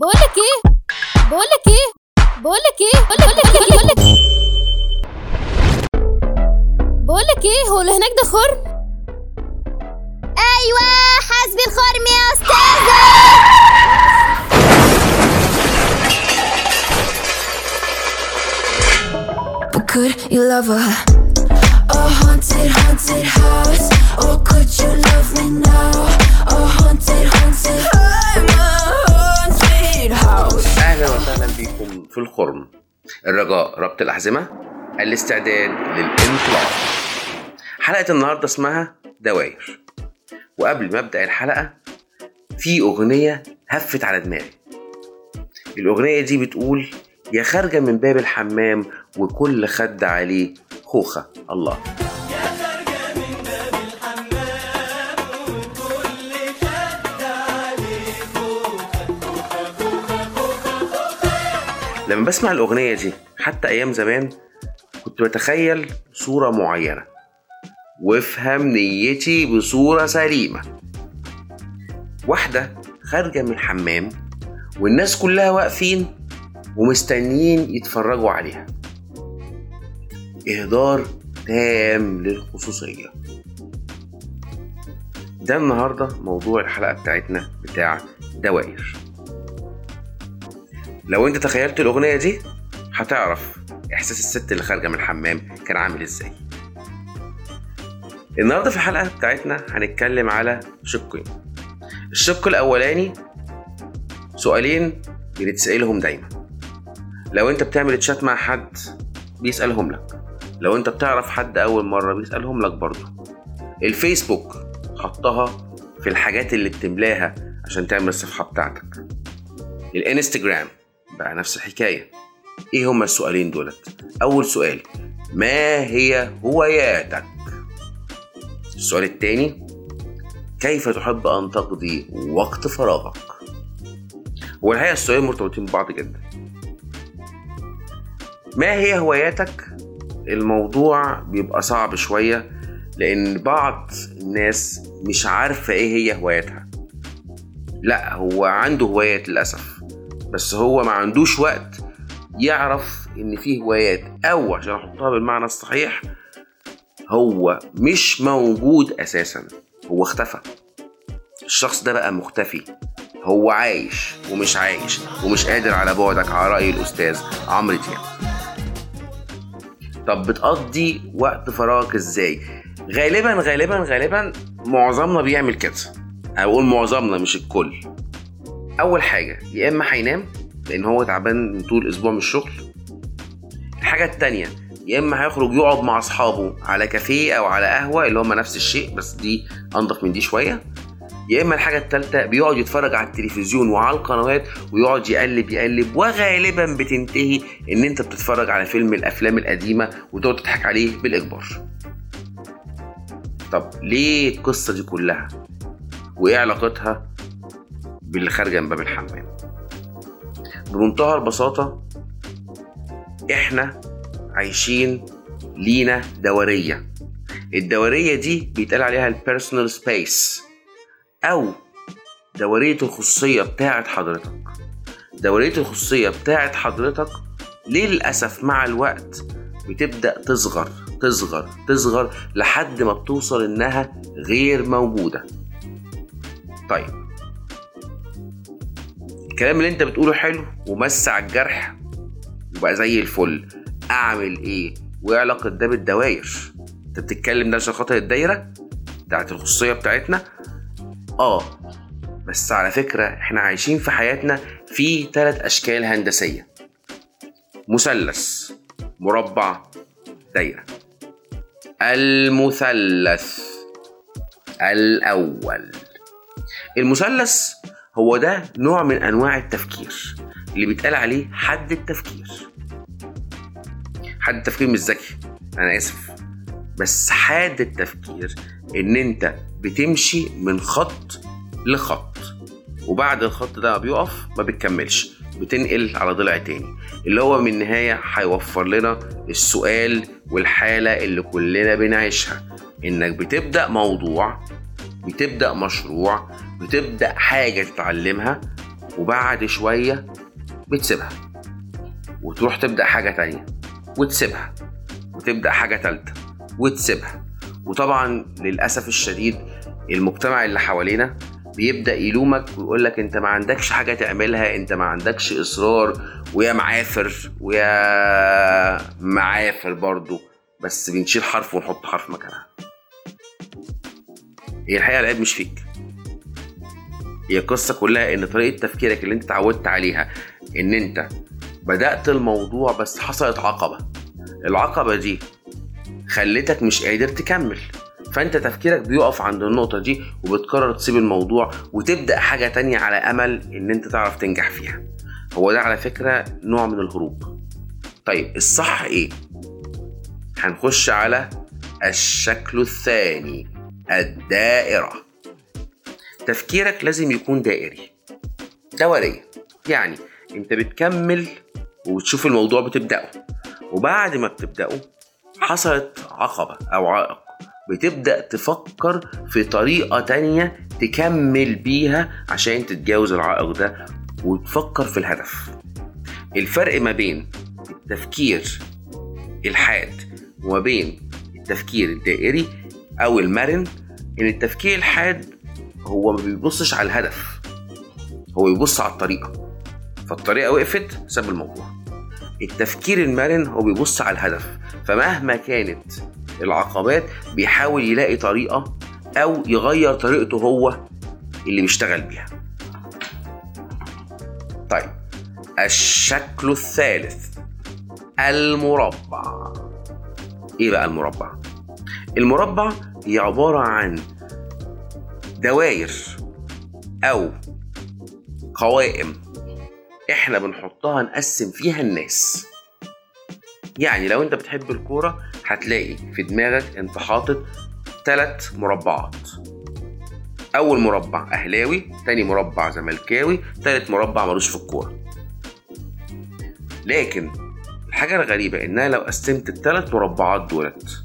بقولك إيه؟ بقولك إيه؟ بقولك إيه؟ بقولك إيه؟ بقولك إيه؟ بقولك إيه؟ هو اللي هناك ده خرم؟ أيوه حاسبي الخرم يا أستاذة. Could you love haunted, haunted house. Or could you love me now? A haunted, haunted. I'm a. أهلا وسهلا بكم في الخرم. الرجاء ربط الأحزمة. الاستعداد للانطلاق. حلقة النهارده اسمها دواير وقبل ما أبدأ الحلقة في أغنية هفت على دماغي. الأغنية دي بتقول يا خارجه من باب الحمام وكل خد عليه خوخة الله. لما بسمع الأغنية دي حتى أيام زمان كنت بتخيل صورة معينة. وافهم نيتي بصورة سليمة. واحدة خارجة من الحمام والناس كلها واقفين ومستنيين يتفرجوا عليها. إهدار تام للخصوصية. ده النهاردة موضوع الحلقة بتاعتنا بتاع دواير لو انت تخيلت الأغنية دي هتعرف إحساس الست اللي خارجة من الحمام كان عامل إزاي. النهارده في الحلقة بتاعتنا هنتكلم على شقين الشق الأولاني سؤالين بنتسألهم دايما. لو انت بتعمل تشات مع حد بيسألهم لك. لو انت بتعرف حد أول مرة بيسألهم لك برضه. الفيسبوك حطها في الحاجات اللي بتملاها عشان تعمل الصفحة بتاعتك. الإنستجرام بقى نفس الحكاية. إيه هما السؤالين دولت؟ أول سؤال ما هي هواياتك؟ السؤال التاني كيف تحب أن تقضي وقت فراغك؟ هو الحقيقة السؤالين مرتبطين ببعض جدا. ما هي هواياتك؟ الموضوع بيبقى صعب شوية لأن بعض الناس مش عارفة إيه هي هواياتها. لا هو عنده هوايات للأسف. بس هو ما عندوش وقت يعرف إن في هوايات. أو عشان أحطها بالمعنى الصحيح هو مش موجود أساسا. هو اختفى. الشخص ده بقى مختفي. هو عايش ومش عايش ومش قادر على بعدك على رأي الأستاذ عمرو دياب. طب بتقضي وقت فراغك إزاي؟ غالبا غالبا غالبا معظمنا بيعمل كده. أقول معظمنا مش الكل. أول حاجة يا إما هينام لأن هو تعبان طول الأسبوع من الشغل. الحاجة التانية يا إما هيخرج يقعد مع أصحابه على كافيه أو على قهوة اللي هم نفس الشيء بس دي أنضف من دي شوية. يا إما الحاجة التالتة بيقعد يتفرج على التلفزيون وعلى القنوات ويقعد يقلب يقلب وغالبا بتنتهي إن أنت بتتفرج على فيلم الأفلام القديمة وتقعد تضحك عليه بالإجبار. طب ليه القصة دي كلها وإيه علاقتها باللي خارجة من باب الحمام. بمنتهى البساطة إحنا عايشين لينا دورية. الدورية دي بيتقال عليها ال personal space أو دورية الخصوصية بتاعه حضرتك. دورية الخصوصية بتاعه حضرتك للأسف مع الوقت بتبدأ تصغر تصغر تصغر لحد ما بتوصل إنها غير موجودة. طيب الكلام اللي انت بتقوله حلو ومسع الجرح وبقى زي الفل. أعمل إيه؟ وإيه علاقة ده بالدواير أنت بتتكلم ده عشان خاطر الدايرة بتاعت الخصوصية بتاعتنا؟ آه بس على فكرة إحنا عايشين في حياتنا في ثلاث أشكال هندسية. مثلث مربع دايرة. المثلث الأول. المثلث هو ده نوع من أنواع التفكير اللي بيتقال عليه حد التفكير. حد التفكير مش ذكي أنا آسف. بس حاد التفكير إن أنت بتمشي من خط لخط وبعد الخط ده بيقف ما بتكملش بتنقل على ضلع تاني. اللي هو من النهاية هيوفر لنا السؤال والحالة اللي كلنا بنعيشها. إنك بتبدأ موضوع بتبدأ مشروع بتبدأ حاجة تتعلمها وبعد شوية بتسيبها. وتروح تبدأ حاجة تانية وتسيبها. وتبدأ حاجة تالتة وتسيبها. وطبعا للأسف الشديد المجتمع اللي حوالينا بيبدأ يلومك ويقول لك أنت ما عندكش حاجة تعملها أنت ما عندكش إصرار ويا معافر ويا معافر برضو. بس بنشيل حرف ونحط حرف مكانها. هي الحقيقة العيب مش فيك. هي القصة كلها إن طريقة تفكيرك اللي أنت اتعودت عليها إن أنت بدأت الموضوع بس حصلت عقبة. العقبة دي خلتك مش قادر تكمل. فأنت تفكيرك بيقف عند النقطة دي وبتقرر تسيب الموضوع وتبدأ حاجة تانية على أمل إن أنت تعرف تنجح فيها. هو ده على فكرة نوع من الهروب. طيب الصح إيه؟ هنخش على الشكل الثاني الدائرة. تفكيرك لازم يكون دائري. دورية. يعني انت بتكمل وبتشوف الموضوع بتبدأه. وبعد ما بتبدأه حصلت عقبة أو عائق. بتبدأ تفكر في طريقة تانية تكمل بيها عشان تتجاوز العائق ده وتفكر في الهدف. الفرق ما بين التفكير الحاد وما بين التفكير الدائري أو المرن إن التفكير الحاد هو ما بيبصش على الهدف. هو بيبص على الطريقة. فالطريقة وقفت ساب الموضوع. التفكير المرن هو بيبص على الهدف. فمهما كانت العقبات بيحاول يلاقي طريقة أو يغير طريقته هو اللي بيشتغل بيها. طيب الشكل الثالث المربع. إيه بقى المربع؟ المربع هي عبارة عن دوائر أو قوائم إحنا بنحطها نقسم فيها الناس. يعني لو أنت بتحب الكورة هتلاقي في دماغك أنت حاطط ثلاث مربعات. أول مربع أهلاوي تاني مربع زملكاوي تالت مربع ملوش في الكورة. لكن الحاجة الغريبة إنها لو قسمت الثلاث مربعات دولت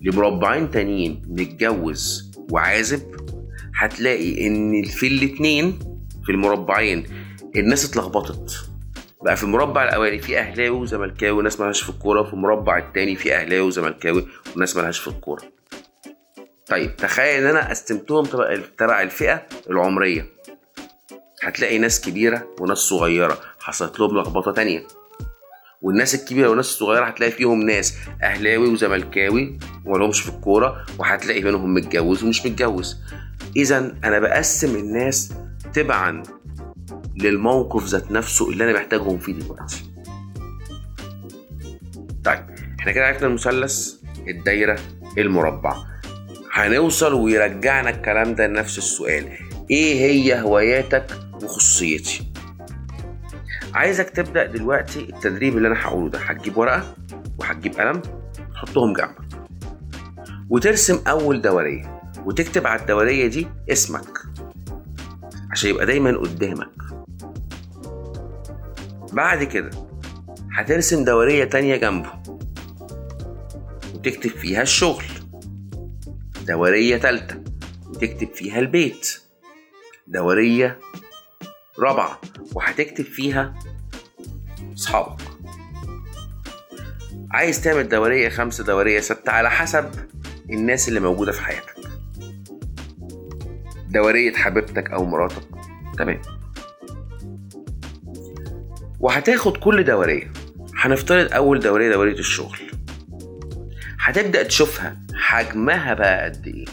لمربعين تانيين متجوز وعازب هتلاقي إن في الاتنين في المربعين. الناس اتلخبطت. بقى في المربع الاولاني في أهلاوي وزملكاوي وناس مالهاش في الكورة. وفي المربع التاني في أهلاوي وزملكاوي وناس مالهاش في الكورة. طيب تخيل إن أنا قسمتهم تبع الفئة العمرية. هتلاقي ناس كبيرة وناس صغيرة. حصلت لهم لخبطة تانية. والناس الكبيرة والناس الصغيرة هتلاقي فيهم ناس أهلاوي وزملكاوي ومالهمش في الكورة. وهتلاقي منهم متجوز ومش متجوز. اذا أنا بقسم الناس تبعا للموقف ذات نفسه اللي أنا محتاجهم فيه دلوقتي. طيب إحنا كده عرفنا المثلث الدايرة المربع. هنوصل ويرجعنا الكلام ده لنفس السؤال. إيه هي هواياتك وخصوصيتي عايزك تبدأ دلوقتي التدريب اللي أنا هقوله ده. هتجيب ورقة وهتجيب قلم تحطهم جنبك. وترسم أول دورية. وتكتب على الدوريه دي اسمك عشان يبقى دايما قدامك. بعد كده هترسم دورية تانية جنبه وتكتب فيها الشغل. دورية تالتة وتكتب فيها البيت. دورية رابعة وهتكتب فيها أصحابك عايز تعمل دورية خمسة دورية ستة على حسب الناس اللي موجودة في حياتك. دورية حبيبتك أو مراتك. تمام. وهتاخد كل دورية هنفترض أول دورية دورية الشغل. هتبدأ تشوفها حجمها بقى قد إيه.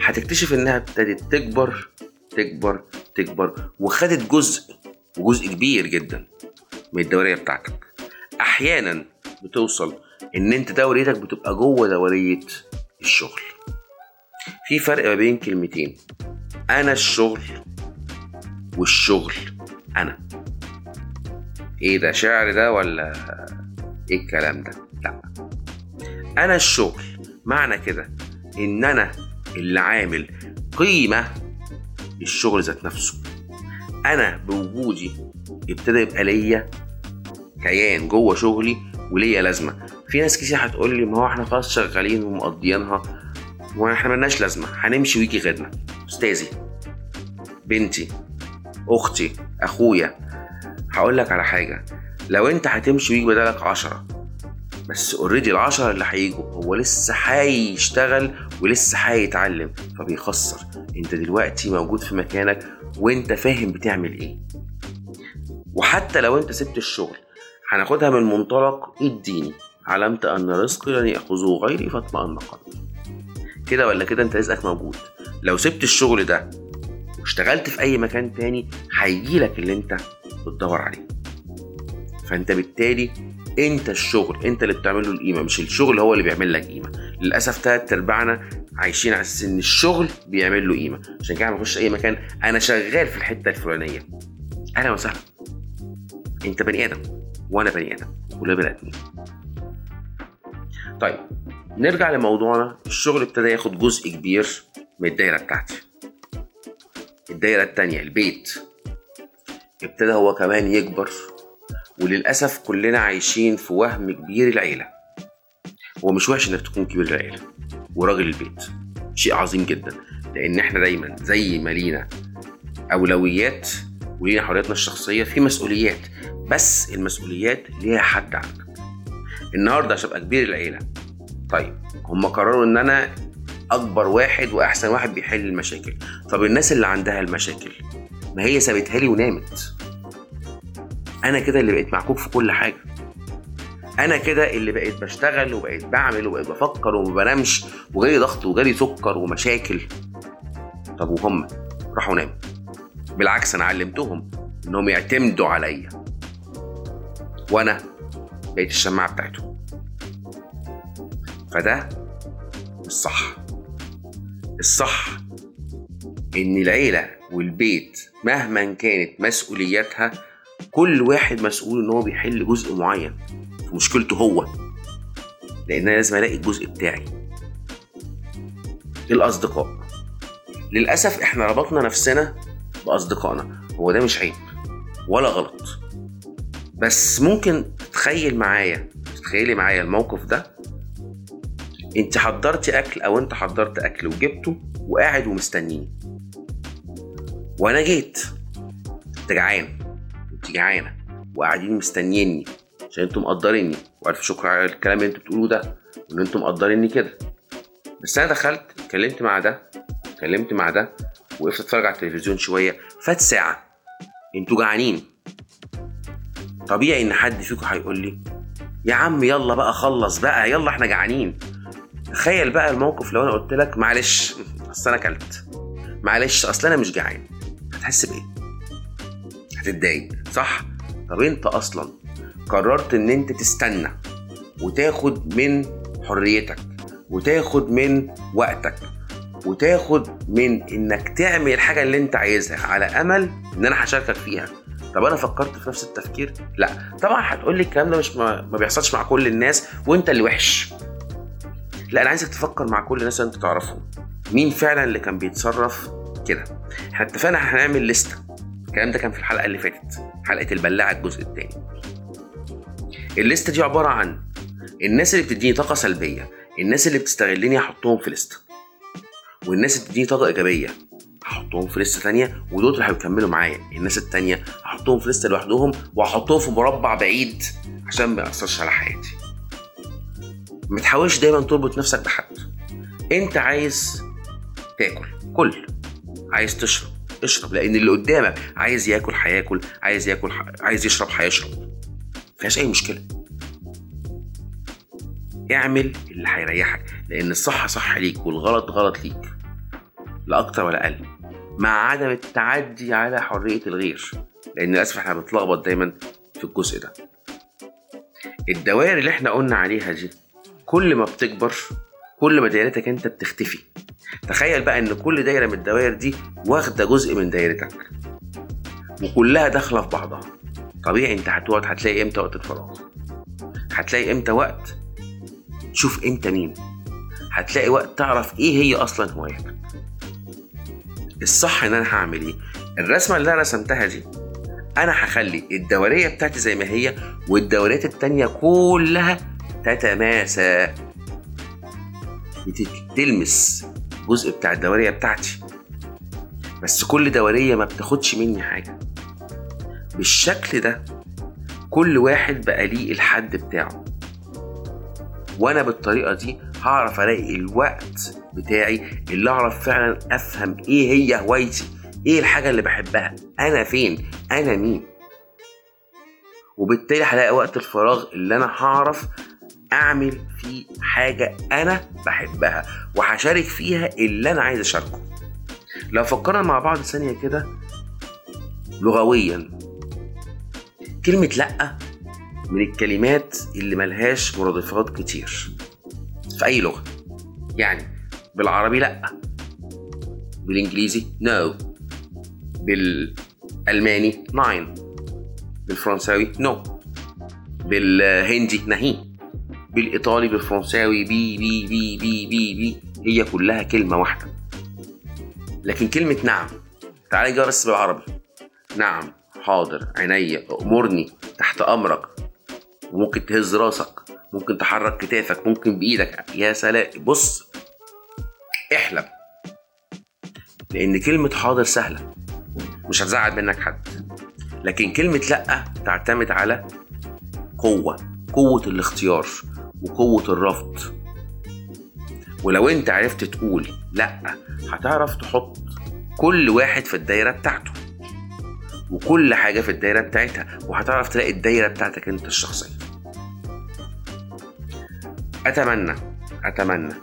هتكتشف إنها ابتدت تكبر تكبر تكبر وخدت جزء وجزء كبير جدا من الدورية بتاعتك. أحيانا بتوصل إن أنت دوريتك بتبقى جوه دورية الشغل. في فرق ما بين كلمتين. أنا الشغل والشغل أنا. إيه ده شعر ده ولا إيه الكلام ده؟ لا. أنا الشغل معنى كده إن أنا اللي عامل قيمة للشغل ذات نفسه. أنا بوجودي ابتدى يبقى ليا كيان جوه شغلي وليا لازمة. في ناس كتير هتقول لي ما هو إحنا خلاص شغالين ومقضيينها وإحنا ملناش لازمة. هنمشي ويجي غيرنا. أستاذي بنتي أختي أخويا هقول لك على حاجة. لو أنت هتمشي ويجي بدالك عشرة بس اوريدي العشرة اللي هيجوا هو لسه هيشتغل ولسه هيتعلم فبيخسر. أنت دلوقتي موجود في مكانك وأنت فاهم بتعمل إيه. وحتى لو أنت سبت الشغل هناخدها من منطلق الديني. علمت أن رزقي لن يأخذه غيري فاطمئن قلبي. كده ولا كده انت رزقك موجود. لو سبت الشغل ده واشتغلت في أي مكان تاني هيجيلك اللي انت بتدور عليه. فانت بالتالي انت الشغل انت اللي بتعمل له القيمة مش الشغل هو اللي بيعمل لك قيمة. للأسف تلات أرباعنا عايشين على أساس إن الشغل بيعمل له قيمة. عشان كده بخش أي مكان. أنا شغال في الحتة الفلانية. أهلا وسهلا. أنت بني آدم وأنا بني آدم كلنا بني آدمين؟ طيب نرجع لموضوعنا. الشغل ابتدى ياخد جزء كبير من الدايرة بتاعتي. الدايرة التانية البيت. ابتدى هو كمان يكبر وللأسف كلنا عايشين في وهم كبير العيلة. هو مش وحش إنك تكون كبير العيلة وراجل البيت. شيء عظيم جدا لأن إحنا دايما زي ما لينا أولويات ولينا حرياتنا الشخصية في مسؤوليات بس المسؤوليات ليها حد عندك. النهارده عشان أبقى كبير العيلة طيب هم قرروا إن أنا أكبر واحد وأحسن واحد بيحل المشاكل. طب الناس اللي عندها المشاكل ما هي سابتها لي ونامت. أنا كده اللي بقيت معكوك في كل حاجة. أنا كده اللي بقيت بشتغل وبقيت بعمل وبقيت بفكر وما بنامش وجالي ضغط وجالي سكر ومشاكل. طب وهم؟ راحوا ناموا. بالعكس أنا علمتهم إنهم يعتمدوا عليا. وأنا بقيت الشماعة بتاعتهم. فده مش صح الصح إن العيلة والبيت مهما كانت مسؤولياتها كل واحد مسؤول إن هو بيحل جزء معين. في مشكلته هو. لأن أنا لازم ألاقي الجزء بتاعي. الاصدقاء للأسف إحنا ربطنا نفسنا بأصدقائنا. هو ده مش عيب ولا غلط. بس ممكن تتخيل معايا تتخيلي معايا الموقف ده. انت حضرتي اكل أو انت حضرت اكل وجبته وقاعد ومستنيني وأنا جيت. انت جعان. انت جعانة. وقاعدين مستنيني. عشان أنتوا مقدريني. والف شكر على الكلام اللي أنتوا بتقولوه ده. وان أنتوا مقدريني كده. بس أنا دخلت اتكلمت مع ده. اتكلمت مع ده. وقفت اتفرج على التلفزيون شوية. فات ساعة. أنتوا جعانين. طبيعي ان حد فيكم هيقول لي يا عم يلا بقى خلص بقى. يلا إحنا جعانين. تخيل بقى الموقف لو أنا قلت لك معلش أصل أنا أكلت. معلش أصل أنا مش جعان. هتحس بإيه؟ هتتضايق صح؟ طب أنت أصلا قررت إن أنت تستنى وتاخد من حريتك وتاخد من وقتك وتاخد من إنك تعمل الحاجة اللي أنت عايزها على أمل إن أنا هشاركك فيها. طب أنا فكرت في نفس التفكير؟ لا. طبعا هتقول لي الكلام ده مش ما, ما بيحصلش مع كل الناس وأنت اللي وحش. لا أنا عايزك تفكر مع كل الناس أنت تعرفهم. مين فعلا اللي كان بيتصرف كده؟ إحنا اتفقنا هنعمل لستة الكلام ده كان في الحلقة اللي فاتت حلقة البلاعة الجزء الثاني الليستة دي عبارة عن الناس اللي بتديني طاقة سلبية الناس اللي بتستغلني هحطهم في لسته والناس اللي بتديني طاقة إيجابية هحطهم في لسته تانية ودول اللي هيكملوا معايا. الناس التانية هحطهم في لسته لوحدهم وهحطهم في مربع بعيد عشان ما يأثرش على حياتي. ما تحاولش دايما تربط نفسك بحد. انت عايز تاكل كل. عايز تشرب اشرب لأن اللي قدامك عايز ياكل هياكل. عايز ياكل ح... عايز يشرب هيشرب. مفيهاش أي مشكلة. اعمل اللي هيريحك لأن الصح صح ليك والغلط غلط ليك. لا أكتر ولا أقل. مع عدم التعدي على حرية الغير. لأن للأسف إحنا بنتلخبط دايما في الجزء ده. الدوائر اللي إحنا قلنا عليها دي كل ما بتكبر كل ما دايرتك انت بتختفي. تخيل بقى إن كل دايرة من الدوائر دي واخدة جزء من دايرتك. وكلها داخلة في بعضها. طبيعي انت هتقعد هتلاقي إمتى وقت الفراغ. هتلاقي إمتى وقت تشوف انت مين. هتلاقي وقت تعرف إيه هي أصلا هوايتك. الصح إن أنا هعمل إيه؟ الرسمة اللي أنا رسمتها دي أنا هخلي الدوريه بتاعتي زي ما هي والدوريات التانية كلها تتماسى بتلمس الجزء بتاع الدوريه بتاعتي. بس كل دورية ما بتاخدش مني حاجة. بالشكل ده كل واحد بقى ليه الحد بتاعه. وأنا بالطريقة دي هعرف ألاقي الوقت بتاعي اللي أعرف فعلا أفهم إيه هي هوايتي. إيه الحاجة اللي بحبها؟ أنا فين؟ أنا مين؟ وبالتالي هلاقي وقت الفراغ اللي أنا هعرف أعمل فيه حاجة أنا بحبها وهشارك فيها اللي أنا عايز أشاركه. لو فكرنا مع بعض ثانية كده لغويا كلمة لأ من الكلمات اللي ملهاش مرادفات كتير في أي لغة. يعني بالعربي لأ بالإنجليزي no بالألماني nein بالفرنساوي non بالهندي नहीं. بالإيطالي بالفرنساوي بي بي بي بي بي بي. هي كلها كلمة واحدة. لكن كلمة نعم تعالى نجيبها بس بالعربي. نعم حاضر عينيا أمرني تحت أمرك. وممكن تهز راسك ممكن تحرك كتافك ممكن بإيدك. يا سلام بص احلم. لأن كلمة حاضر سهلة مش هتزعل منك حد. لكن كلمة لأ تعتمد على قوة. قوة الاختيار وقوة الرفض. ولو انت عرفت تقول لأ هتعرف تحط كل واحد في الدايرة بتاعته وكل حاجة في الدايرة بتاعتها وهتعرف تلاقي الدايرة بتاعتك انت الشخصية. أتمنى أتمنى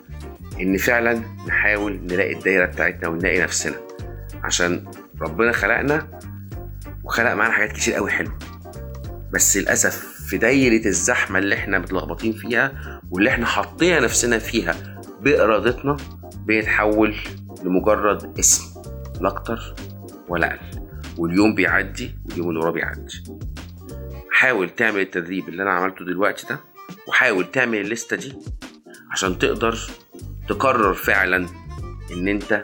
إن فعلا نحاول نلاقي الدايرة بتاعتنا ونلاقي نفسنا عشان ربنا خلقنا وخلق معانا حاجات كتير قوي حلوة. بس للأسف في دايرة الزحمة اللي إحنا متلخبطين فيها واللي إحنا حطينا نفسنا فيها بإرادتنا بيتحول لمجرد اسم لا أكتر ولا أقل. واليوم بيعدي واليوم اللي وراه بيعدي. حاول تعمل التدريب اللي أنا عملته دلوقتي ده وحاول تعمل الليستة دي عشان تقدر تقرر فعلا إن أنت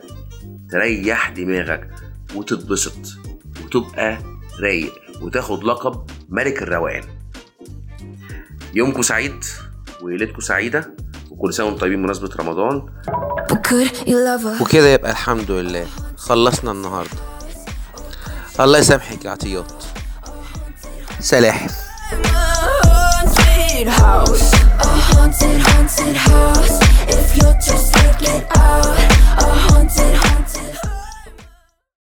تريح دماغك وتتبسط وتبقى رايق وتاخد لقب ملك الروقان. يومكم سعيد وليلتكم سعيدة وكل سنة وأنتم طيبين بمناسبة رمضان? وكده يبقى الحمد لله خلصنا النهارده الله يسامحك يا عطيات سلاحف haunted house. A haunted, haunted house. If you're just take it out. A haunted, haunted.